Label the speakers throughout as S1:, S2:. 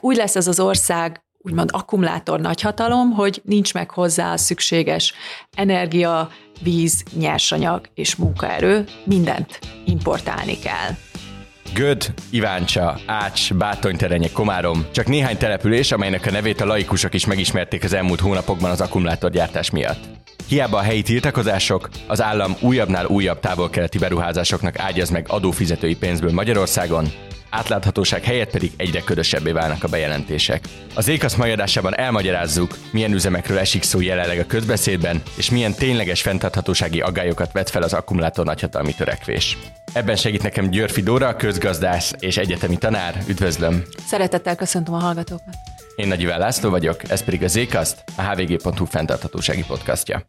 S1: Úgy lesz ez az ország úgymond akkumulátor nagyhatalom, hogy nincs meg hozzá a szükséges energia, víz, nyersanyag és munkaerő, mindent importálni kell.
S2: Göd, Iváncsa, Ács, Bátonyterenye, Komárom, csak néhány település, amelynek a nevét a laikusok is megismerték az elmúlt hónapokban az akkumulátorgyártás miatt. Hiába a helyi tiltakozások, az állam újabbnál újabb távol-keleti beruházásoknak ágyaz meg adófizetői pénzből Magyarországon, átláthatóság helyett pedig egyre ködösebbé válnak a bejelentések. Az Ékasz majadásában elmagyarázzuk, milyen üzemekről esik szó jelenleg a közbeszédben, és milyen tényleges fenntarthatósági aggályokat vet fel az akkumulátor nagyhatalmi törekvés. Ebben segít nekem Györfi Dóra, közgazdász és egyetemi tanár. Üdvözlöm!
S1: Szeretettel köszöntöm a hallgatókat!
S2: Én Nagy László vagyok, ez pedig az Ékaszt, a hvg.hu fenntarthatósági podcastja.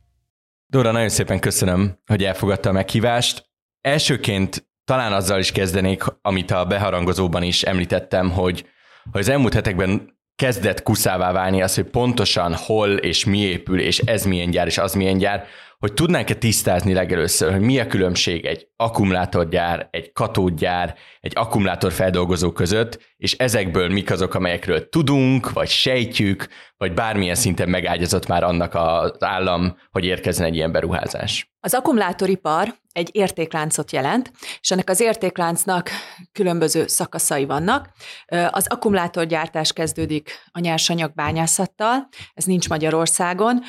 S2: Dóra, nagyon szépen köszönöm, hogy elfogadta a meghívást. Elsőként talán azzal is kezdenék, amit a beharangozóban is említettem, hogy, hogy az elmúlt hetekben kezdett kuszává válni az, hogy pontosan hol és mi épül, és ez milyen gyár, és az milyen gyár, hogy tudnánk-e tisztázni legelőször, hogy mi a különbség egy akkumulátorgyár, egy katódgyár, egy akkumulátorfeldolgozó között, és ezekből mik azok, amelyekről tudunk, vagy sejtjük, vagy bármilyen szinten megágyazott már annak az állam, hogy érkezzen egy ilyen beruházás.
S1: Az akkumulátoripar egy értékláncot jelent, és ennek az értékláncnak különböző szakaszai vannak. Az akkumulátorgyártás kezdődik a nyersanyag bányászattal, ez nincs Magyarországon,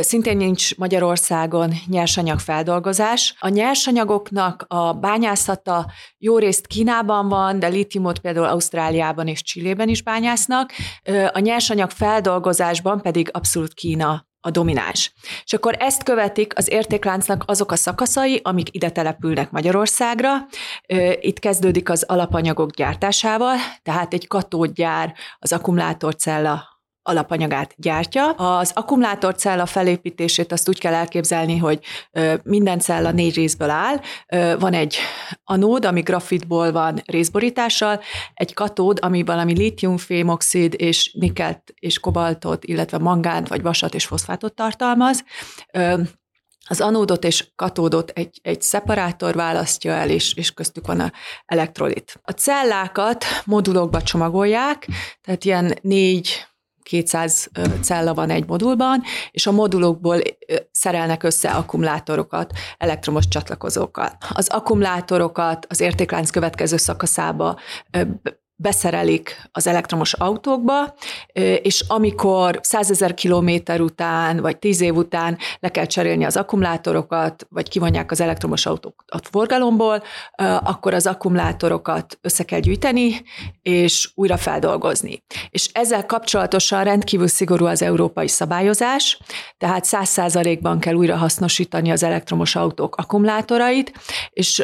S1: szintén nincs Magyarországon nyersanyag feldolgozás. A nyersanyagoknak a bányászata jó részt Kínában van, de litiumot például Ausztráliában és Csillében is bányásznak, a nyersanyag feldolgozásban pedig abszolút Kína a domináns. És akkor ezt követik az értékláncnak azok a szakaszai, amik ide települnek Magyarországra. Itt kezdődik az alapanyagok gyártásával, tehát egy katódgyár, az akkumulátorcella alapanyagát gyártja. Az akkumulátorcella felépítését azt úgy kell elképzelni, hogy minden cella négy részből áll. Van egy anód, ami grafitból van részborítással, egy katód, ami valami lítiumfémoxid és nikelt és kobaltot, illetve mangánt vagy vasat és foszfátot tartalmaz. Az anódot és katódot egy, egy szeparátor választja el, és, és köztük van a elektrolit. A cellákat modulokba csomagolják, tehát ilyen négy 200 cella van egy modulban, és a modulokból szerelnek össze akkumulátorokat, elektromos csatlakozókat. Az akkumulátorokat az értéklánc következő szakaszába beszerelik az elektromos autókba, és amikor százezer kilométer után, vagy tíz év után le kell cserélni az akkumulátorokat, vagy kivonják az elektromos autókat forgalomból, akkor az akkumulátorokat össze kell gyűjteni, és újra feldolgozni. És ezzel kapcsolatosan rendkívül szigorú az európai szabályozás, tehát száz százalékban kell újra hasznosítani az elektromos autók akkumulátorait, és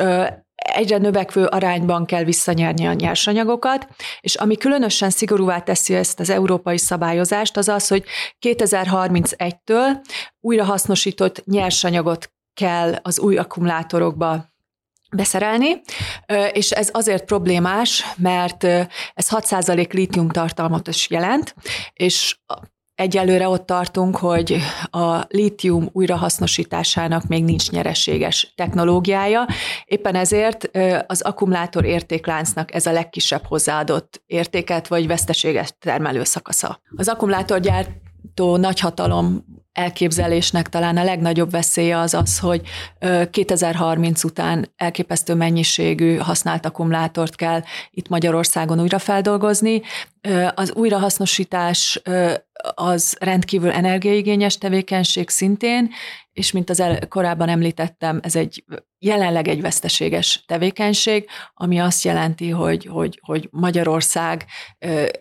S1: egyre növekvő arányban kell visszanyerni a nyersanyagokat, és ami különösen szigorúvá teszi ezt az európai szabályozást, az az, hogy 2031-től újrahasznosított nyersanyagot kell az új akkumulátorokba beszerelni, és ez azért problémás, mert ez 6% lítium tartalmat is jelent, és Egyelőre ott tartunk, hogy a lítium újrahasznosításának még nincs nyereséges technológiája. Éppen ezért az akkumulátor értékláncnak ez a legkisebb hozzáadott értéket vagy veszteséges termelő szakasza. Az akkumulátorgyártó nagyhatalom elképzelésnek talán a legnagyobb veszélye az az, hogy 2030 után elképesztő mennyiségű használt akkumulátort kell itt Magyarországon újra feldolgozni. Az újrahasznosítás az rendkívül energiaigényes tevékenység szintén, és mint az el, korábban említettem, ez egy jelenleg egy veszteséges tevékenység, ami azt jelenti, hogy, hogy, hogy Magyarország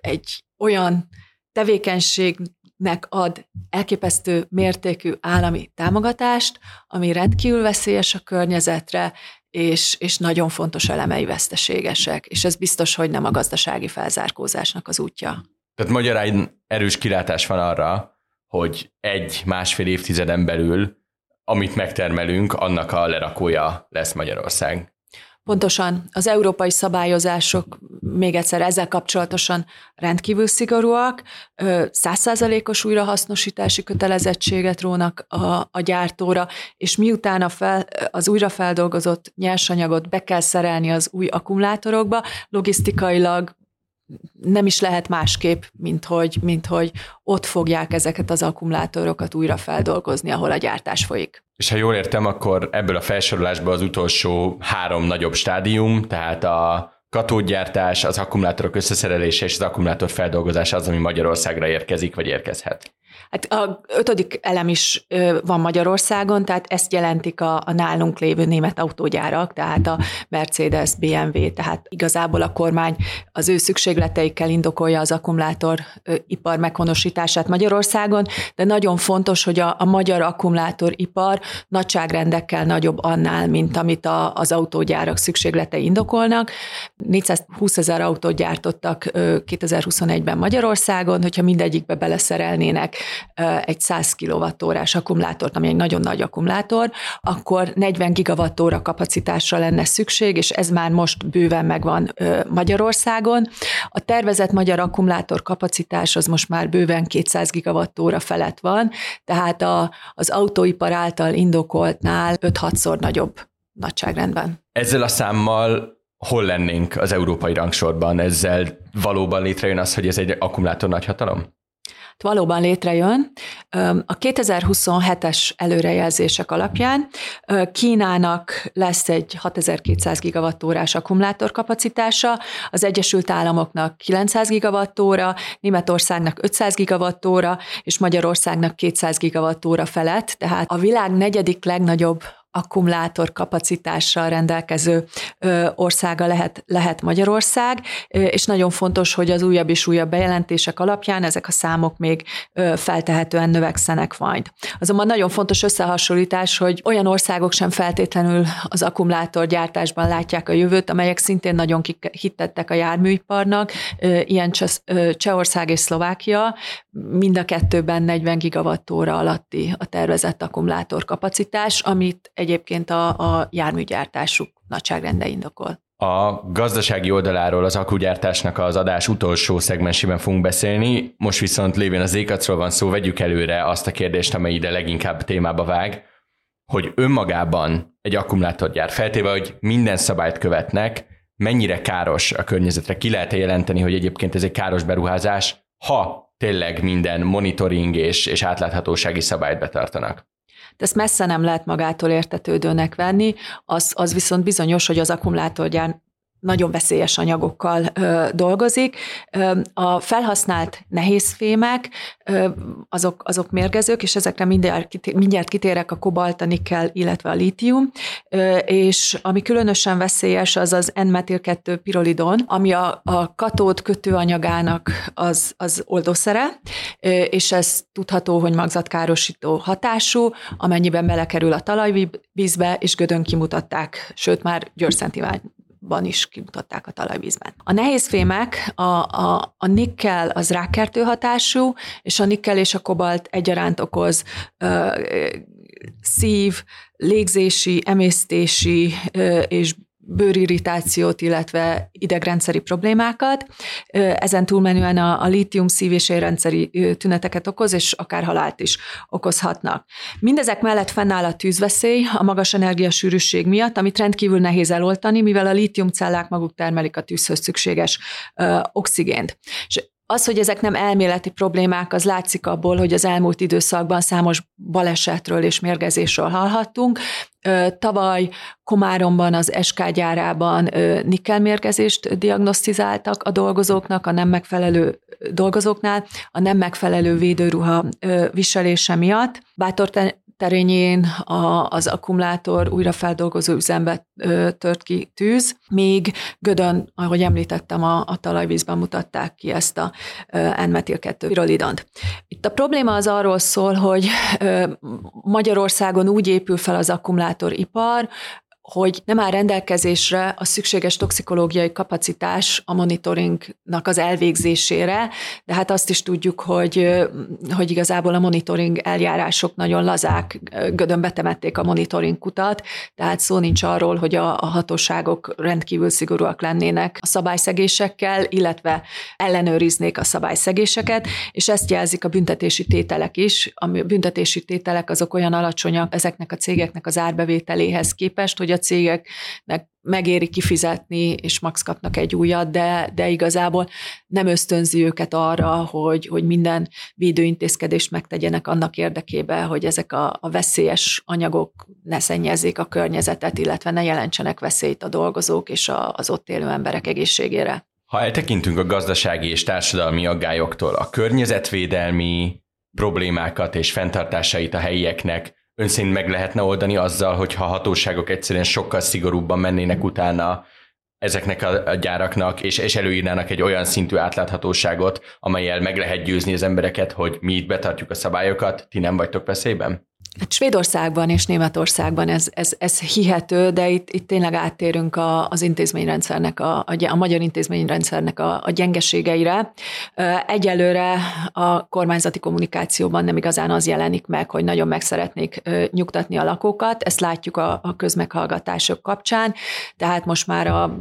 S1: egy olyan tevékenység nek ad elképesztő mértékű állami támogatást, ami rendkívül veszélyes a környezetre, és, és nagyon fontos elemei veszteségesek, és ez biztos, hogy nem a gazdasági felzárkózásnak az útja.
S2: Tehát magyarán erős kilátás van arra, hogy egy-másfél évtizeden belül, amit megtermelünk, annak a lerakója lesz Magyarország.
S1: Pontosan az európai szabályozások még egyszer ezzel kapcsolatosan rendkívül szigorúak, százszázalékos újrahasznosítási kötelezettséget rónak a, a gyártóra, és miután a fel, az újrafeldolgozott nyersanyagot be kell szerelni az új akkumulátorokba, logisztikailag nem is lehet másképp, mint hogy, mint hogy ott fogják ezeket az akkumulátorokat újra feldolgozni, ahol a gyártás folyik.
S2: És ha jól értem, akkor ebből a felsorolásból az utolsó három nagyobb stádium, tehát a katódgyártás, az akkumulátorok összeszerelése és az akkumulátor feldolgozása az, ami Magyarországra érkezik, vagy érkezhet.
S1: Hát a ötödik elem is van Magyarországon, tehát ezt jelentik a, a nálunk lévő német autógyárak, tehát a Mercedes, BMW, tehát igazából a kormány az ő szükségleteikkel indokolja az akkumulátor ipar meghonosítását Magyarországon, de nagyon fontos, hogy a, a magyar akkumulátoripar nagyságrendekkel nagyobb annál, mint amit a, az autógyárak szükségletei indokolnak. 420 ezer autót gyártottak 2021-ben Magyarországon, hogyha mindegyikbe beleszerelnének egy 100 kWh-órás akkumulátort, ami egy nagyon nagy akkumulátor, akkor 40 gigawattóra kapacitásra lenne szükség, és ez már most bőven megvan Magyarországon. A tervezett magyar akkumulátor kapacitás az most már bőven 200 gigawattóra felett van, tehát a, az autóipar által indokoltnál 5-6-szor nagyobb nagyságrendben.
S2: Ezzel a számmal hol lennénk az európai rangsorban? Ezzel valóban létrejön az, hogy ez egy akkumulátor nagyhatalom?
S1: Valóban létrejön. A 2027-es előrejelzések alapján Kínának lesz egy 6200 gigawattórás akkumulátorkapacitása, az Egyesült Államoknak 900 gigawattóra, Németországnak 500 gigawattóra, és Magyarországnak 200 gigawattóra felett, tehát a világ negyedik legnagyobb akkumulátor kapacitással rendelkező országa lehet, lehet Magyarország, és nagyon fontos, hogy az újabb és újabb bejelentések alapján ezek a számok még feltehetően növekszenek majd. Azonban nagyon fontos összehasonlítás, hogy olyan országok sem feltétlenül az akkumulátorgyártásban látják a jövőt, amelyek szintén nagyon hittettek a járműiparnak, ilyen Csehország és Szlovákia, mind a kettőben 40 gigawattóra alatti a tervezett akkumulátor kapacitás, amit egyébként a, a járműgyártásuk nagyságrende indokol.
S2: A gazdasági oldaláról az akkugyártásnak az adás utolsó szegmensében fogunk beszélni, most viszont lévén az ékacról van szó, vegyük előre azt a kérdést, amely ide leginkább témába vág, hogy önmagában egy akkumulátorgyár feltéve, hogy minden szabályt követnek, mennyire káros a környezetre, ki lehet jelenteni, hogy egyébként ez egy káros beruházás, ha tényleg minden monitoring és, és átláthatósági szabályt betartanak
S1: de ezt messze nem lehet magától értetődőnek venni, az, az viszont bizonyos, hogy az akkumulátorgyár nagyon veszélyes anyagokkal ö, dolgozik. Ö, a felhasznált nehézfémek, ö, azok, azok mérgezők, és ezekre mindjárt, mindjárt kitérek a kobalt, a nikkel, illetve a lítium, ö, és ami különösen veszélyes, az az N-metil-2 pirolidon, ami a, a katód kötőanyagának az, az oldószere, ö, és ez tudható, hogy magzatkárosító hatású, amennyiben belekerül a talajvízbe, és gödön kimutatták, sőt már győrszentivány ban is kimutatták a talajvízben. A nehézfémek, a, a, a nikkel az rákertő hatású, és a nikkel és a kobalt egyaránt okoz ö, szív, légzési, emésztési ö, és bőrirritációt, illetve idegrendszeri problémákat. Ezen túlmenően a, a lítium szív- és érrendszeri tüneteket okoz, és akár halált is okozhatnak. Mindezek mellett fennáll a tűzveszély a magas energiasűrűség miatt, amit rendkívül nehéz eloltani, mivel a lítiumcellák maguk termelik a tűzhöz szükséges ö, oxigént. És az, hogy ezek nem elméleti problémák, az látszik abból, hogy az elmúlt időszakban számos balesetről és mérgezésről hallhattunk. Tavaly Komáromban az SK gyárában nikkelmérgezést diagnosztizáltak a dolgozóknak, a nem megfelelő dolgozóknál, a nem megfelelő védőruha viselése miatt. Bátor terényén a, az akkumulátor újrafeldolgozó üzembe ö, tört ki tűz, míg Gödön, ahogy említettem, a, a talajvízben mutatták ki ezt a N-metil-2 pirolidont. Itt a probléma az arról szól, hogy ö, Magyarországon úgy épül fel az akkumulátoripar, hogy nem áll rendelkezésre a szükséges toxikológiai kapacitás a monitoringnak az elvégzésére, de hát azt is tudjuk, hogy, hogy igazából a monitoring eljárások nagyon lazák, gödön betemették a monitoring kutat, tehát szó nincs arról, hogy a, a hatóságok rendkívül szigorúak lennének a szabályszegésekkel, illetve ellenőriznék a szabályszegéseket, és ezt jelzik a büntetési tételek is. A büntetési tételek azok olyan alacsonyak ezeknek a cégeknek az árbevételéhez képest, hogy a cégeknek megéri kifizetni, és max kapnak egy újat, de, de igazából nem ösztönzi őket arra, hogy, hogy minden védőintézkedést megtegyenek annak érdekében, hogy ezek a, a veszélyes anyagok ne szennyezzék a környezetet, illetve ne jelentsenek veszélyt a dolgozók és a, az ott élő emberek egészségére.
S2: Ha eltekintünk a gazdasági és társadalmi aggályoktól, a környezetvédelmi problémákat és fenntartásait a helyieknek ön szerint meg lehetne oldani azzal, hogyha a hatóságok egyszerűen sokkal szigorúbban mennének utána ezeknek a, gyáraknak, és, és előírnának egy olyan szintű átláthatóságot, amelyel meg lehet győzni az embereket, hogy mi itt betartjuk a szabályokat, ti nem vagytok veszélyben?
S1: Hát Svédországban és Németországban ez, ez, ez hihető, de itt, itt tényleg áttérünk a, az intézményrendszernek, a, a, a magyar intézményrendszernek a, a gyengeségeire. Egyelőre a kormányzati kommunikációban nem igazán az jelenik meg, hogy nagyon meg szeretnék nyugtatni a lakókat. Ezt látjuk a, a közmeghallgatások kapcsán, tehát most már a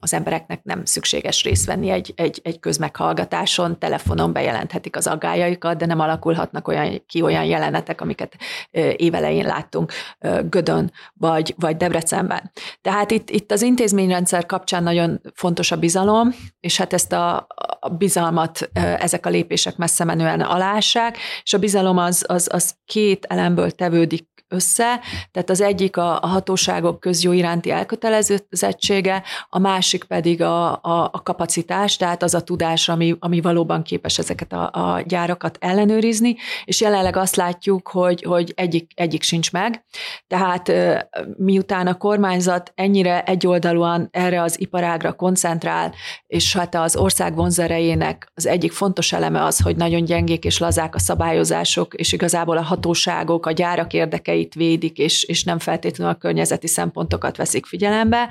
S1: az embereknek nem szükséges részt venni egy, egy, egy közmeghallgatáson, telefonon bejelenthetik az aggájaikat, de nem alakulhatnak olyan, ki olyan jelenetek, amiket évelején láttunk Gödön vagy, vagy Debrecenben. Tehát itt, itt az intézményrendszer kapcsán nagyon fontos a bizalom, és hát ezt a, a bizalmat ezek a lépések messze menően alássák, és a bizalom az, az, az két elemből tevődik össze, tehát az egyik a, a hatóságok közjó iránti elkötelezettsége, a másik pedig a, a, a kapacitás, tehát az a tudás, ami, ami valóban képes ezeket a, a gyárakat ellenőrizni, és jelenleg azt látjuk, hogy, hogy egyik, egyik sincs meg. Tehát miután a kormányzat ennyire egyoldalúan erre az iparágra koncentrál, és hát az ország vonzerejének az egyik fontos eleme az, hogy nagyon gyengék és lazák a szabályozások, és igazából a hatóságok, a gyárak érdekei érdekeit védik, és, és nem feltétlenül a környezeti szempontokat veszik figyelembe.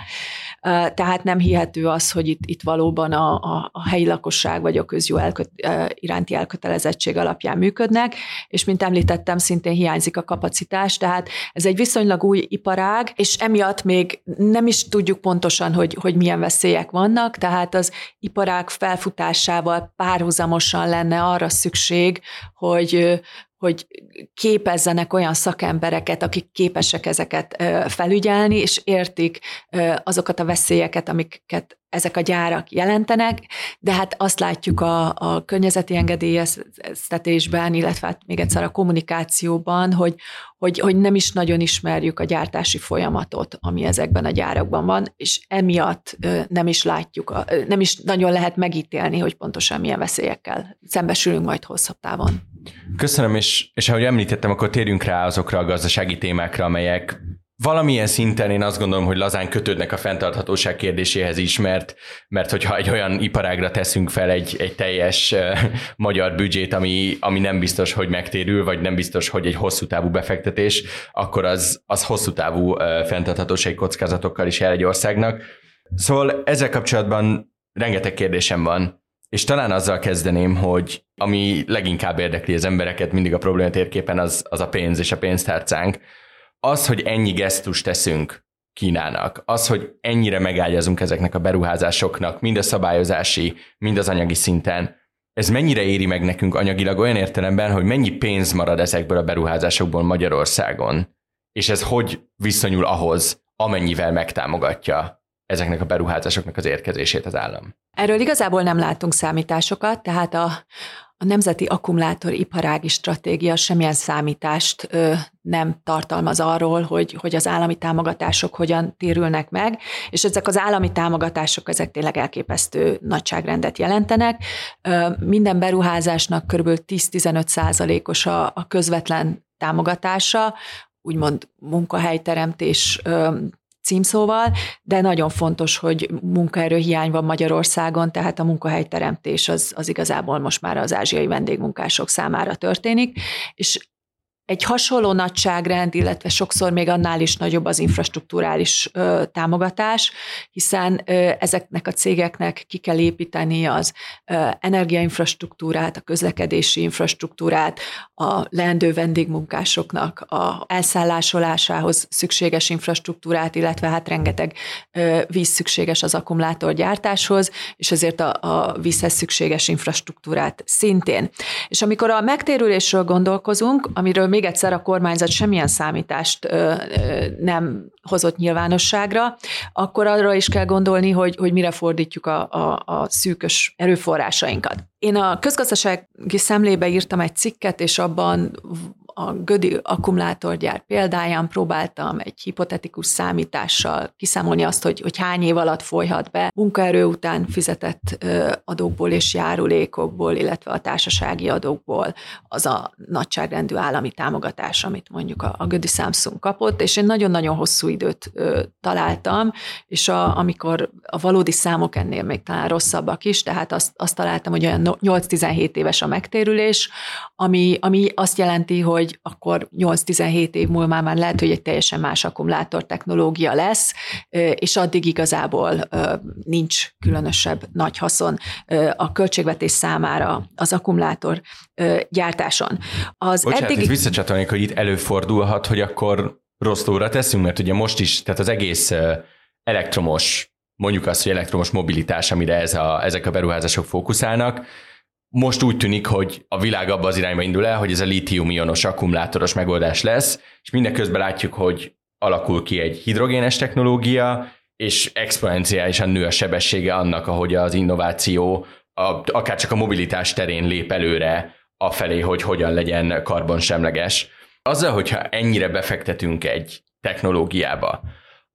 S1: Tehát nem hihető az, hogy itt, itt valóban a, a, a helyi lakosság vagy a közjó elköt, iránti elkötelezettség alapján működnek, és mint említettem, szintén hiányzik a kapacitás, tehát ez egy viszonylag új iparág, és emiatt még nem is tudjuk pontosan, hogy, hogy milyen veszélyek vannak, tehát az iparág felfutásával párhuzamosan lenne arra szükség, hogy, hogy képezzenek olyan szakembereket, akik képesek ezeket felügyelni, és értik azokat a veszélyeket, amiket ezek a gyárak jelentenek, de hát azt látjuk a, a környezeti engedélyeztetésben, illetve hát még egyszer a kommunikációban, hogy, hogy, hogy nem is nagyon ismerjük a gyártási folyamatot, ami ezekben a gyárakban van, és emiatt nem is látjuk, nem is nagyon lehet megítélni, hogy pontosan milyen veszélyekkel szembesülünk majd hosszabb távon.
S2: Köszönöm, és, és ahogy említettem, akkor térjünk rá azokra a gazdasági témákra, amelyek valamilyen szinten én azt gondolom, hogy lazán kötődnek a fenntarthatóság kérdéséhez is, mert, mert hogyha egy olyan iparágra teszünk fel egy, egy teljes magyar büdzsét, ami, ami nem biztos, hogy megtérül, vagy nem biztos, hogy egy hosszú távú befektetés, akkor az, az hosszú távú fenntarthatósági kockázatokkal is jár egy országnak. Szóval ezzel kapcsolatban rengeteg kérdésem van, és talán azzal kezdeném, hogy ami leginkább érdekli az embereket mindig a probléma térképen, az, az a pénz és a pénztárcánk. Az, hogy ennyi gesztust teszünk Kínának, az, hogy ennyire megágyazunk ezeknek a beruházásoknak, mind a szabályozási, mind az anyagi szinten, ez mennyire éri meg nekünk anyagilag olyan értelemben, hogy mennyi pénz marad ezekből a beruházásokból Magyarországon, és ez hogy viszonyul ahhoz, amennyivel megtámogatja ezeknek a beruházásoknak az érkezését az állam?
S1: Erről igazából nem látunk számításokat, tehát a, a Nemzeti Akkumulátoriparági Stratégia semmilyen számítást ö, nem tartalmaz arról, hogy, hogy az állami támogatások hogyan térülnek meg, és ezek az állami támogatások, ezek tényleg elképesztő nagyságrendet jelentenek. Ö, minden beruházásnak kb. 10-15 százalékos a, a közvetlen támogatása, úgymond munkahelyteremtés címszóval, de nagyon fontos, hogy munkaerőhiány van Magyarországon, tehát a munkahelyteremtés az, az igazából most már az ázsiai vendégmunkások számára történik, és egy hasonló nagyságrend, illetve sokszor még annál is nagyobb az infrastruktúrális ö, támogatás, hiszen ö, ezeknek a cégeknek ki kell építeni az ö, energiainfrastruktúrát, a közlekedési infrastruktúrát, a leendő vendégmunkásoknak a elszállásolásához szükséges infrastruktúrát, illetve hát rengeteg ö, víz szükséges az akkumulátorgyártáshoz, és ezért a, a vízhez szükséges infrastruktúrát szintén. És amikor a megtérülésről gondolkozunk, amiről még egyszer a kormányzat semmilyen számítást nem hozott nyilvánosságra, akkor arra is kell gondolni, hogy, hogy mire fordítjuk a, a, a szűkös erőforrásainkat. Én a közgazdasági szemlébe írtam egy cikket, és abban a Gödi akkumulátorgyár példáján próbáltam egy hipotetikus számítással kiszámolni azt, hogy, hogy hány év alatt folyhat be munkaerő után fizetett adókból és járulékokból, illetve a társasági adókból az a nagyságrendű állami támogatás, amit mondjuk a, a Gödi Samsung kapott, és én nagyon-nagyon hosszú időt találtam, és a, amikor a valódi számok ennél még talán rosszabbak is, tehát azt, azt találtam, hogy olyan 8-17 éves a megtérülés, ami, ami azt jelenti, hogy hogy akkor 8-17 év múlva már lehet, hogy egy teljesen más akkumulátor technológia lesz, és addig igazából nincs különösebb nagy haszon a költségvetés számára az akkumulátor gyártáson.
S2: Az Bocsánat, eddigi... visszacsatolnék, hogy itt előfordulhat, hogy akkor rossz tóra teszünk, mert ugye most is, tehát az egész elektromos mondjuk azt, hogy elektromos mobilitás, amire ez a, ezek a beruházások fókuszálnak, most úgy tűnik, hogy a világ abba az irányba indul el, hogy ez a lítium-ionos akkumulátoros megoldás lesz, és mindeközben látjuk, hogy alakul ki egy hidrogénes technológia, és exponenciálisan nő a sebessége annak, ahogy az innováció a, akár csak a mobilitás terén lép előre afelé, hogy hogyan legyen karbonsemleges. Azzal, hogyha ennyire befektetünk egy technológiába,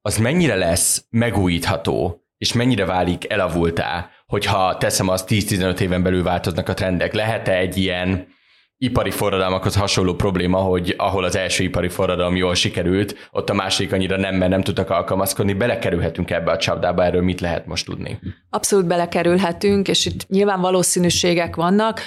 S2: az mennyire lesz megújítható, és mennyire válik elavultá, hogyha teszem azt 10-15 éven belül változnak a trendek. Lehet-e egy ilyen ipari forradalmakhoz hasonló probléma, hogy ahol az első ipari forradalom jól sikerült, ott a másik annyira nem, mert nem tudtak alkalmazkodni, belekerülhetünk ebbe a csapdába, erről mit lehet most tudni?
S1: Abszolút belekerülhetünk, és itt nyilván valószínűségek vannak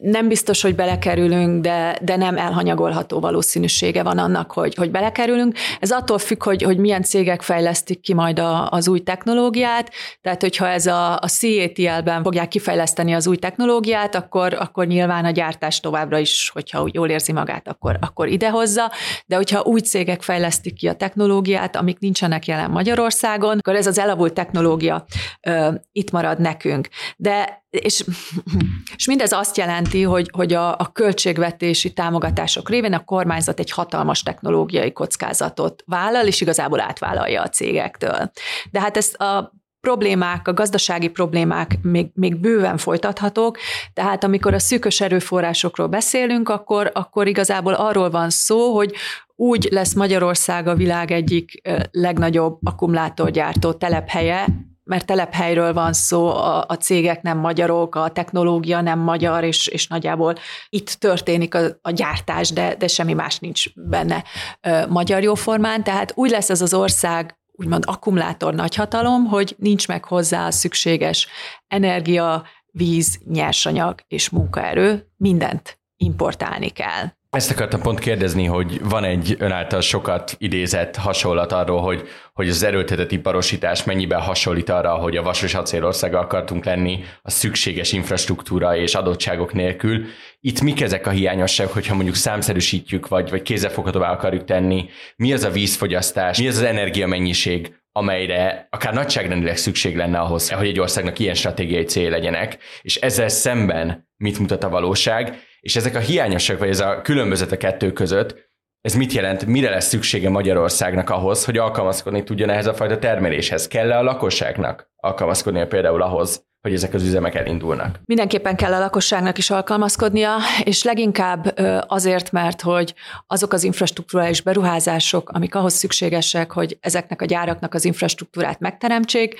S1: nem biztos, hogy belekerülünk, de, de nem elhanyagolható valószínűsége van annak, hogy, hogy belekerülünk. Ez attól függ, hogy, hogy milyen cégek fejlesztik ki majd a, az új technológiát, tehát hogyha ez a, a CATL-ben fogják kifejleszteni az új technológiát, akkor, akkor nyilván a gyártás továbbra is, hogyha jól érzi magát, akkor, akkor idehozza, de hogyha új cégek fejlesztik ki a technológiát, amik nincsenek jelen Magyarországon, akkor ez az elavult technológia ö, itt marad nekünk. De és, és mindez azt jelenti, hogy, hogy a, a költségvetési támogatások révén a kormányzat egy hatalmas technológiai kockázatot vállal, és igazából átvállalja a cégektől. De hát ezt a problémák, a gazdasági problémák még, még bőven folytathatók, tehát amikor a szűkös erőforrásokról beszélünk, akkor, akkor igazából arról van szó, hogy úgy lesz Magyarország a világ egyik legnagyobb akkumulátorgyártó telephelye, mert telephelyről van szó, a, a cégek nem magyarok, a technológia nem magyar, és, és nagyjából itt történik a, a gyártás, de, de semmi más nincs benne ö, magyar jóformán. Tehát úgy lesz ez az ország úgymond akkumulátor nagyhatalom, hogy nincs meg hozzá a szükséges energia, víz, nyersanyag és munkaerő, mindent importálni kell.
S2: Ezt akartam pont kérdezni, hogy van egy ön sokat idézett hasonlat arról, hogy, hogy az erőltetett iparosítás mennyiben hasonlít arra, hogy a vas és acélországa akartunk lenni a szükséges infrastruktúra és adottságok nélkül. Itt mik ezek a hiányosságok, hogyha mondjuk számszerűsítjük, vagy, vagy kézzelfoghatóvá akarjuk tenni? Mi az a vízfogyasztás? Mi az az energiamennyiség, amelyre akár nagyságrendileg szükség lenne ahhoz, hogy egy országnak ilyen stratégiai cél legyenek, és ezzel szemben mit mutat a valóság, és ezek a hiányosság, vagy ez a különbözet a kettő között, ez mit jelent, mire lesz szüksége Magyarországnak ahhoz, hogy alkalmazkodni tudjon ehhez a fajta termeléshez? Kell-e a lakosságnak alkalmazkodnia például ahhoz, hogy ezek az üzemek elindulnak?
S1: Mindenképpen kell a lakosságnak is alkalmazkodnia, és leginkább azért, mert hogy azok az infrastruktúrális beruházások, amik ahhoz szükségesek, hogy ezeknek a gyáraknak az infrastruktúrát megteremtsék,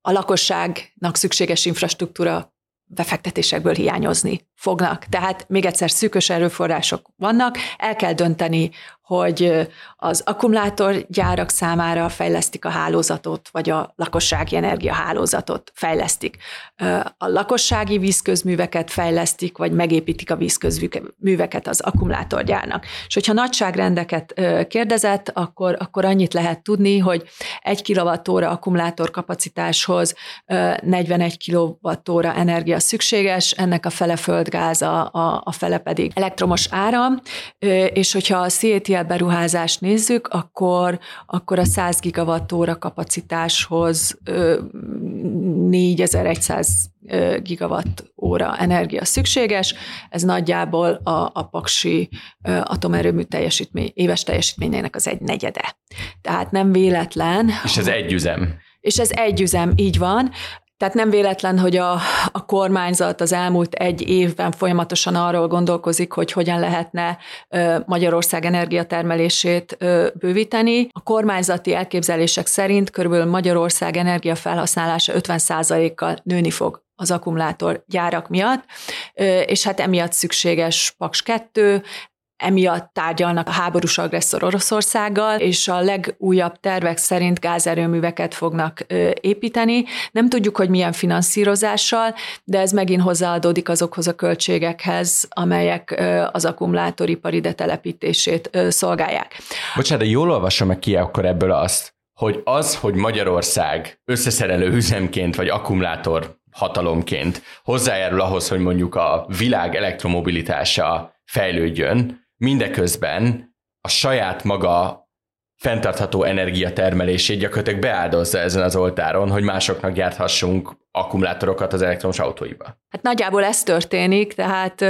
S1: a lakosságnak szükséges infrastruktúra befektetésekből hiányozni fognak. Tehát még egyszer szűkös erőforrások vannak, el kell dönteni, hogy az akkumulátorgyárak számára fejlesztik a hálózatot, vagy a lakossági energiahálózatot fejlesztik. A lakossági vízközműveket fejlesztik, vagy megépítik a vízközműveket az akkumulátorgyárnak. És hogyha nagyságrendeket kérdezett, akkor, akkor annyit lehet tudni, hogy egy kilovattóra akkumulátor kapacitáshoz 41 kilovattóra energia szükséges, ennek a fele föld földgáz, a, a, a fele pedig elektromos áram, és hogyha a CETL beruházást nézzük, akkor, akkor a 100 gigawattóra kapacitáshoz 4100 gigawatt óra energia szükséges, ez nagyjából a, a paksi atomerőmű teljesítmény, éves teljesítményének az egy negyede. Tehát nem véletlen.
S2: És ez egy üzem.
S1: És ez egy üzem, így van. Tehát nem véletlen, hogy a, a kormányzat az elmúlt egy évben folyamatosan arról gondolkozik, hogy hogyan lehetne Magyarország energiatermelését bővíteni. A kormányzati elképzelések szerint körülbelül Magyarország energiafelhasználása 50%-kal nőni fog az akkumulátor gyárak miatt, és hát emiatt szükséges Paks 2, emiatt tárgyalnak a háborús agresszor Oroszországgal, és a legújabb tervek szerint gázerőműveket fognak építeni. Nem tudjuk, hogy milyen finanszírozással, de ez megint hozzáadódik azokhoz a költségekhez, amelyek az akkumulátoripar ide telepítését szolgálják.
S2: Bocsánat, de jól olvasom meg ki akkor ebből azt, hogy az, hogy Magyarország összeszerelő üzemként vagy akkumulátor hatalomként hozzájárul ahhoz, hogy mondjuk a világ elektromobilitása fejlődjön, mindeközben a saját maga fenntartható energiatermelését gyakorlatilag beáldozza ezen az oltáron, hogy másoknak gyárthassunk akkumulátorokat az elektromos autóiba.
S1: Hát nagyjából ez történik, tehát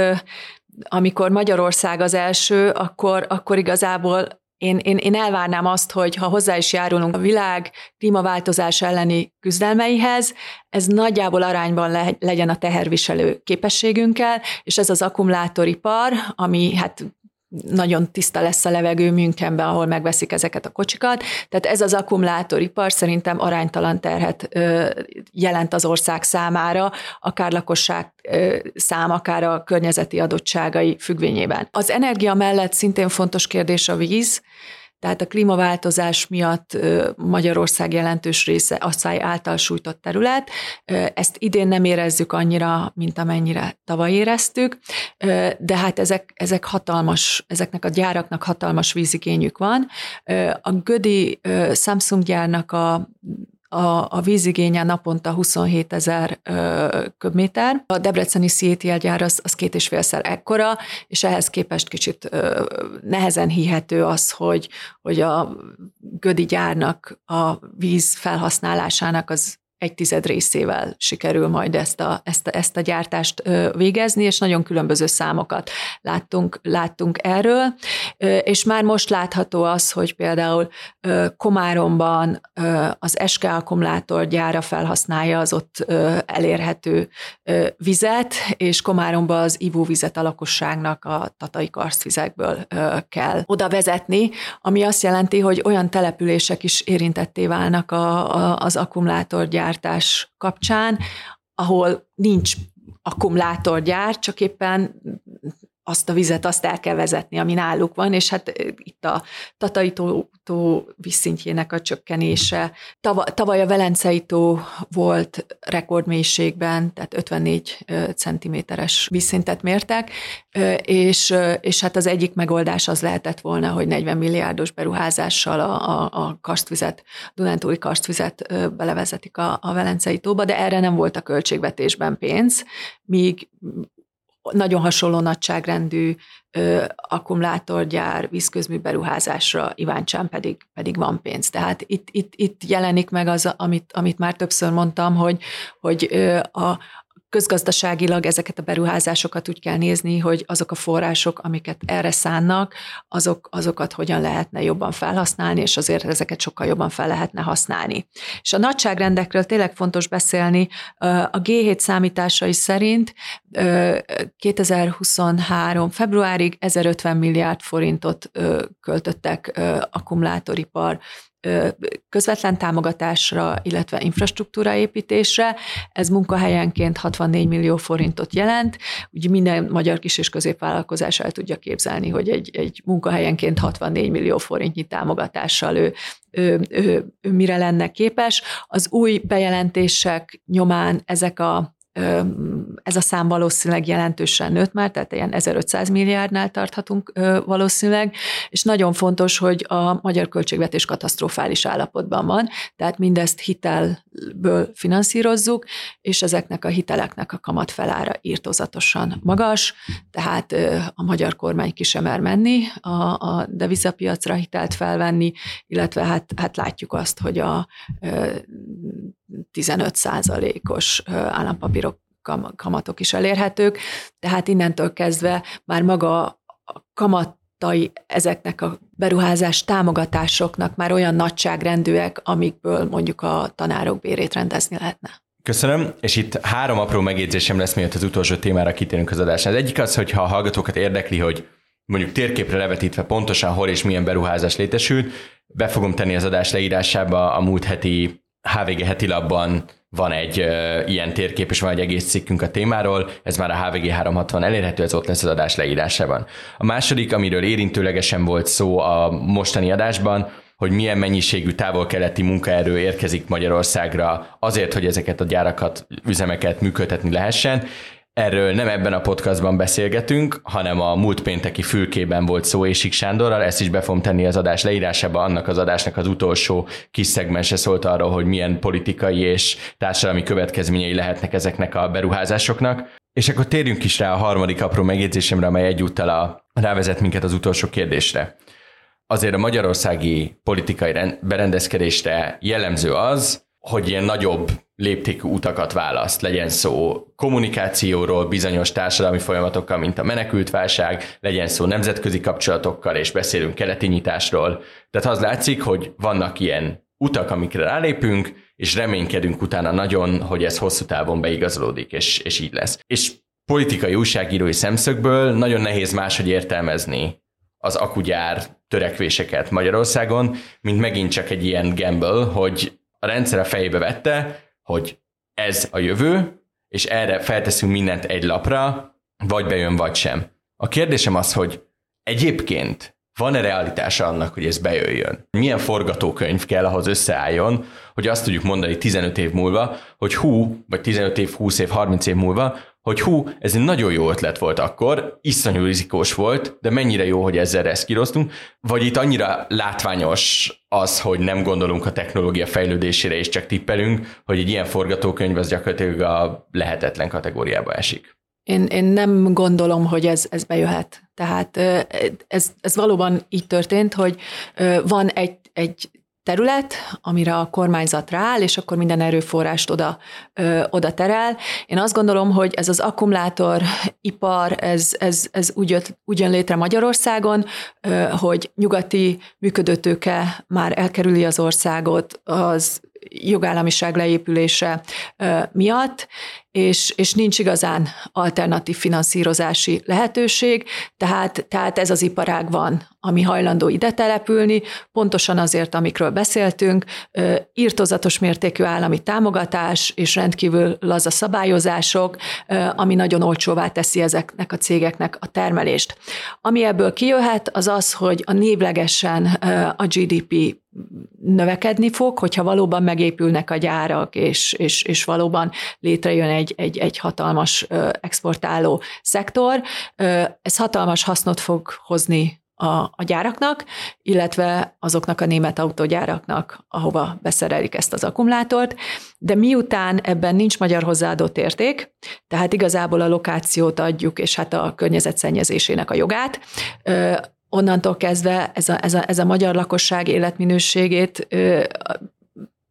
S1: amikor Magyarország az első, akkor, akkor igazából én, én, én elvárnám azt, hogy ha hozzá is járulunk a világ klímaváltozás elleni küzdelmeihez, ez nagyjából arányban le, legyen a teherviselő képességünkkel, és ez az akkumulátoripar, ami hát nagyon tiszta lesz a levegő Münchenben, ahol megveszik ezeket a kocsikat. Tehát ez az akkumulátoripar szerintem aránytalan terhet jelent az ország számára, akár lakosság szám, akár a környezeti adottságai függvényében. Az energia mellett szintén fontos kérdés a víz, tehát a klímaváltozás miatt Magyarország jelentős része asszály által sújtott terület. Ezt idén nem érezzük annyira, mint amennyire tavaly éreztük, de hát ezek, ezek hatalmas, ezeknek a gyáraknak hatalmas vízigényük van. A Gödi Samsung gyárnak a a, a vízigénye naponta 27 ezer köbméter. A debreceni CETL az, az két és félszer ekkora, és ehhez képest kicsit ö, nehezen hihető az, hogy, hogy a Gödi gyárnak a víz felhasználásának az egy tized részével sikerül majd ezt a, ezt a, ezt a gyártást végezni, és nagyon különböző számokat láttunk, láttunk erről, és már most látható az, hogy például Komáromban az SK gyára felhasználja az ott elérhető vizet, és Komáromban az ivóvizet a lakosságnak a tatai karstvizekből kell oda vezetni, ami azt jelenti, hogy olyan települések is érintetté válnak a, a, az akkumulátorgyár gyártás kapcsán, ahol nincs akkumulátorgyár, csak éppen azt a vizet azt el kell vezetni, ami náluk van, és hát itt a Tatai tó, vízszintjének a csökkenése. Tavaly, tavaly a Velencei tó volt rekordmélységben, tehát 54 centiméteres vízszintet mértek, és, és hát az egyik megoldás az lehetett volna, hogy 40 milliárdos beruházással a, a, a kastvizet, Dunántúli kastvizet belevezetik a, a Velencei tóba, de erre nem volt a költségvetésben pénz, míg nagyon hasonló nagyságrendű ö, akkumulátorgyár, vízközmű beruházásra Iváncsán pedig, pedig van pénz. Tehát itt, itt, itt jelenik meg az, amit, amit már többször mondtam, hogy, hogy ö, a, közgazdaságilag ezeket a beruházásokat úgy kell nézni, hogy azok a források, amiket erre szánnak, azok, azokat hogyan lehetne jobban felhasználni, és azért ezeket sokkal jobban fel lehetne használni. És a nagyságrendekről tényleg fontos beszélni. A G7 számításai szerint 2023. februárig 1050 milliárd forintot költöttek akkumulátoripar közvetlen támogatásra, illetve infrastruktúraépítésre. Ez munkahelyenként 64 millió forintot jelent. Ugye minden magyar kis- és középvállalkozás el tudja képzelni, hogy egy, egy munkahelyenként 64 millió forintnyi támogatással ő, ő, ő, ő mire lenne képes. Az új bejelentések nyomán ezek a ez a szám valószínűleg jelentősen nőtt már, tehát ilyen 1500 milliárdnál tarthatunk valószínűleg, és nagyon fontos, hogy a magyar költségvetés katasztrofális állapotban van, tehát mindezt hitelből finanszírozzuk, és ezeknek a hiteleknek a kamatfelára írtozatosan magas, tehát a magyar kormány ki sem mer menni a, a devizapiacra hitelt felvenni, illetve hát, hát látjuk azt, hogy a 15 százalékos állampapírok kamatok is elérhetők, tehát innentől kezdve már maga a kamat ezeknek a beruházás támogatásoknak már olyan nagyságrendűek, amikből mondjuk a tanárok bérét rendezni lehetne.
S2: Köszönöm, és itt három apró megjegyzésem lesz, miatt az utolsó témára kitérünk az adásnál. Az egyik az, hogy ha a hallgatókat érdekli, hogy mondjuk térképre levetítve pontosan hol és milyen beruházás létesült, be fogom tenni az adás leírásába a múlt heti HVG heti labban van egy uh, ilyen térkép, és van egy egész cikkünk a témáról, ez már a HVG 360 elérhető, ez ott lesz az adás leírásában. A második, amiről érintőlegesen volt szó a mostani adásban, hogy milyen mennyiségű távol-keleti munkaerő érkezik Magyarországra azért, hogy ezeket a gyárakat, üzemeket működtetni lehessen. Erről nem ebben a podcastban beszélgetünk, hanem a múlt pénteki fülkében volt szó Ésik Sándorral, ezt is be fogom tenni az adás leírásába, annak az adásnak az utolsó kis szegmense szólt arról, hogy milyen politikai és társadalmi következményei lehetnek ezeknek a beruházásoknak. És akkor térjünk is rá a harmadik apró megjegyzésemre, amely egyúttal a, rávezet minket az utolsó kérdésre. Azért a magyarországi politikai berendezkedésre jellemző az, hogy ilyen nagyobb léptékű utakat választ, legyen szó kommunikációról, bizonyos társadalmi folyamatokkal, mint a menekültválság, legyen szó nemzetközi kapcsolatokkal, és beszélünk keleti nyitásról. Tehát az látszik, hogy vannak ilyen utak, amikre rálépünk, és reménykedünk utána nagyon, hogy ez hosszú távon beigazolódik, és, és így lesz. És politikai újságírói szemszögből nagyon nehéz máshogy értelmezni az akugyár törekvéseket Magyarországon, mint megint csak egy ilyen gamble, hogy a rendszer a fejébe vette, hogy ez a jövő, és erre felteszünk mindent egy lapra, vagy bejön, vagy sem. A kérdésem az, hogy egyébként van-e realitása annak, hogy ez bejöjjön? Milyen forgatókönyv kell ahhoz összeálljon, hogy azt tudjuk mondani 15 év múlva, hogy hú, vagy 15 év, 20 év, 30 év múlva, hogy hú, ez egy nagyon jó ötlet volt akkor, iszonyú rizikós volt, de mennyire jó, hogy ezzel reszkíroztunk, vagy itt annyira látványos az, hogy nem gondolunk a technológia fejlődésére és csak tippelünk, hogy egy ilyen forgatókönyv az gyakorlatilag a lehetetlen kategóriába esik.
S1: Én, én nem gondolom, hogy ez, ez bejöhet. Tehát ez, ez valóban így történt, hogy van egy, egy terület, amire a kormányzat rááll, és akkor minden erőforrást oda, ö, oda terel. Én azt gondolom, hogy ez az akkumulátoripar, ez, ez, ez úgy, jött, úgy jön létre Magyarországon, ö, hogy nyugati működőtőke már elkerüli az országot az jogállamiság leépülése miatt, és, és nincs igazán alternatív finanszírozási lehetőség, tehát, tehát ez az iparág van, ami hajlandó ide települni, pontosan azért, amikről beszéltünk, írtozatos mértékű állami támogatás és rendkívül laza szabályozások, ami nagyon olcsóvá teszi ezeknek a cégeknek a termelést. Ami ebből kijöhet, az az, hogy a névlegesen a GDP növekedni fog, hogyha valóban megépülnek a gyárak, és, és, és valóban létrejön egy, egy, egy hatalmas exportáló szektor. Ez hatalmas hasznot fog hozni a, a gyáraknak, illetve azoknak a német autógyáraknak, ahova beszerelik ezt az akkumulátort, de miután ebben nincs magyar hozzáadott érték, tehát igazából a lokációt adjuk, és hát a környezetszennyezésének a jogát, onnantól kezdve ez a, ez a, ez a magyar lakosság életminőségét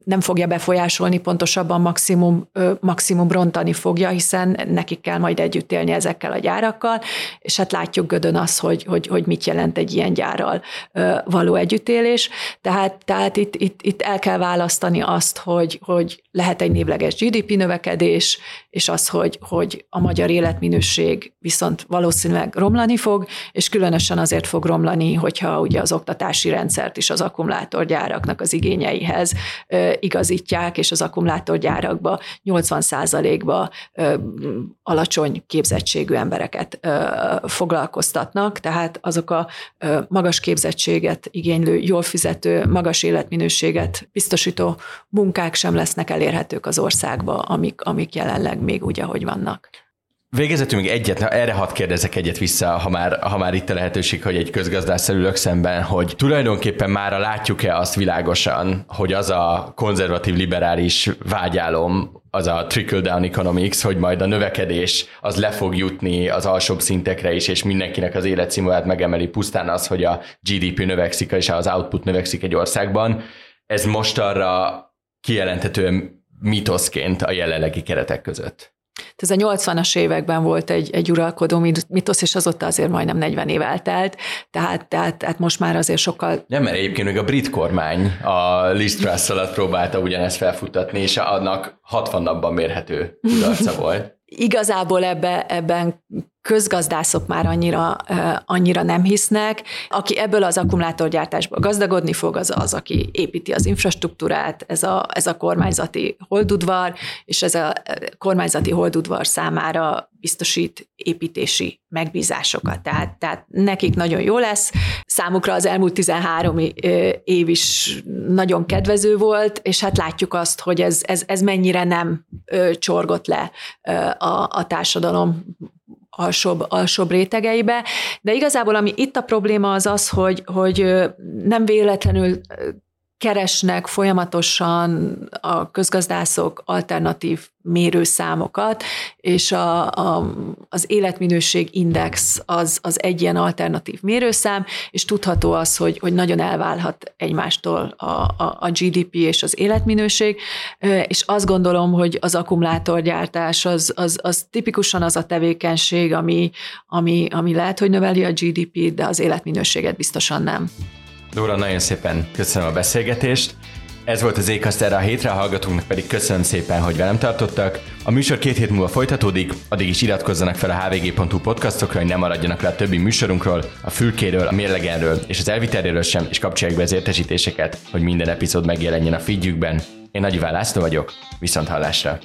S1: nem fogja befolyásolni, pontosabban maximum, maximum rontani fogja, hiszen nekik kell majd együtt élni ezekkel a gyárakkal, és hát látjuk Gödön az, hogy, hogy, hogy mit jelent egy ilyen gyárral való együttélés. Tehát, tehát itt, itt, itt el kell választani azt, hogy, hogy lehet egy névleges GDP növekedés, és az, hogy, hogy a magyar életminőség viszont valószínűleg romlani fog, és különösen azért fog romlani, hogyha ugye az oktatási rendszert is az akkumulátorgyáraknak az igényeihez igazítják, és az akkumulátorgyárakba 80%-ba alacsony képzettségű embereket foglalkoztatnak, tehát azok a magas képzettséget igénylő, jól fizető, magas életminőséget biztosító munkák sem lesznek elérhetők az országba, amik, amik jelenleg még úgy, ahogy vannak.
S2: Végezetül még egyet, erre hadd kérdezek egyet vissza, ha már, ha már itt a lehetőség, hogy egy közgazdásszal ülök szemben, hogy tulajdonképpen már látjuk-e azt világosan, hogy az a konzervatív liberális vágyálom, az a trickle-down economics, hogy majd a növekedés az le fog jutni az alsóbb szintekre is, és mindenkinek az életszínvonalát megemeli pusztán az, hogy a GDP növekszik, és az output növekszik egy országban. Ez most arra kijelentetően mitoszként a jelenlegi keretek között.
S1: Ez a 80-as években volt egy, egy uralkodó mitosz, és azóta azért majdnem 40 év eltelt, tehát, tehát, tehát most már azért sokkal...
S2: Nem, mert egyébként még a brit kormány a Liz Truss alatt próbálta ugyanezt felfutatni, és annak 60 napban mérhető kudarca volt.
S1: Igazából ebbe, ebben közgazdászok már annyira, annyira nem hisznek. Aki ebből az akkumulátorgyártásból gazdagodni fog, az az, aki építi az infrastruktúrát, ez a, ez a kormányzati holdudvar, és ez a kormányzati holdudvar számára biztosít építési megbízásokat. Tehát, tehát nekik nagyon jó lesz. Számukra az elmúlt 13 év is nagyon kedvező volt, és hát látjuk azt, hogy ez, ez, ez mennyire nem csorgott le a, a társadalom alsóbb, alsóbb rétegeibe, de igazából ami itt a probléma az az, hogy, hogy nem véletlenül keresnek folyamatosan a közgazdászok alternatív mérőszámokat, és a, a, az életminőség index az, az egy ilyen alternatív mérőszám, és tudható az, hogy, hogy nagyon elválhat egymástól a, a, a GDP és az életminőség, és azt gondolom, hogy az akkumulátorgyártás az, az, az tipikusan az a tevékenység, ami, ami, ami lehet, hogy növeli a GDP-t, de az életminőséget biztosan nem.
S2: Dóra, nagyon szépen köszönöm a beszélgetést. Ez volt az Ékaszt erre a hétre, a hallgatóknak pedig köszönöm szépen, hogy velem tartottak. A műsor két hét múlva folytatódik, addig is iratkozzanak fel a hvg.hu podcastokra, hogy ne maradjanak le a többi műsorunkról, a fülkéről, a mérlegenről és az elviteléről sem, és kapcsolják be az értesítéseket, hogy minden epizód megjelenjen a feedjükben. Én Nagy László vagyok, viszont hallásra!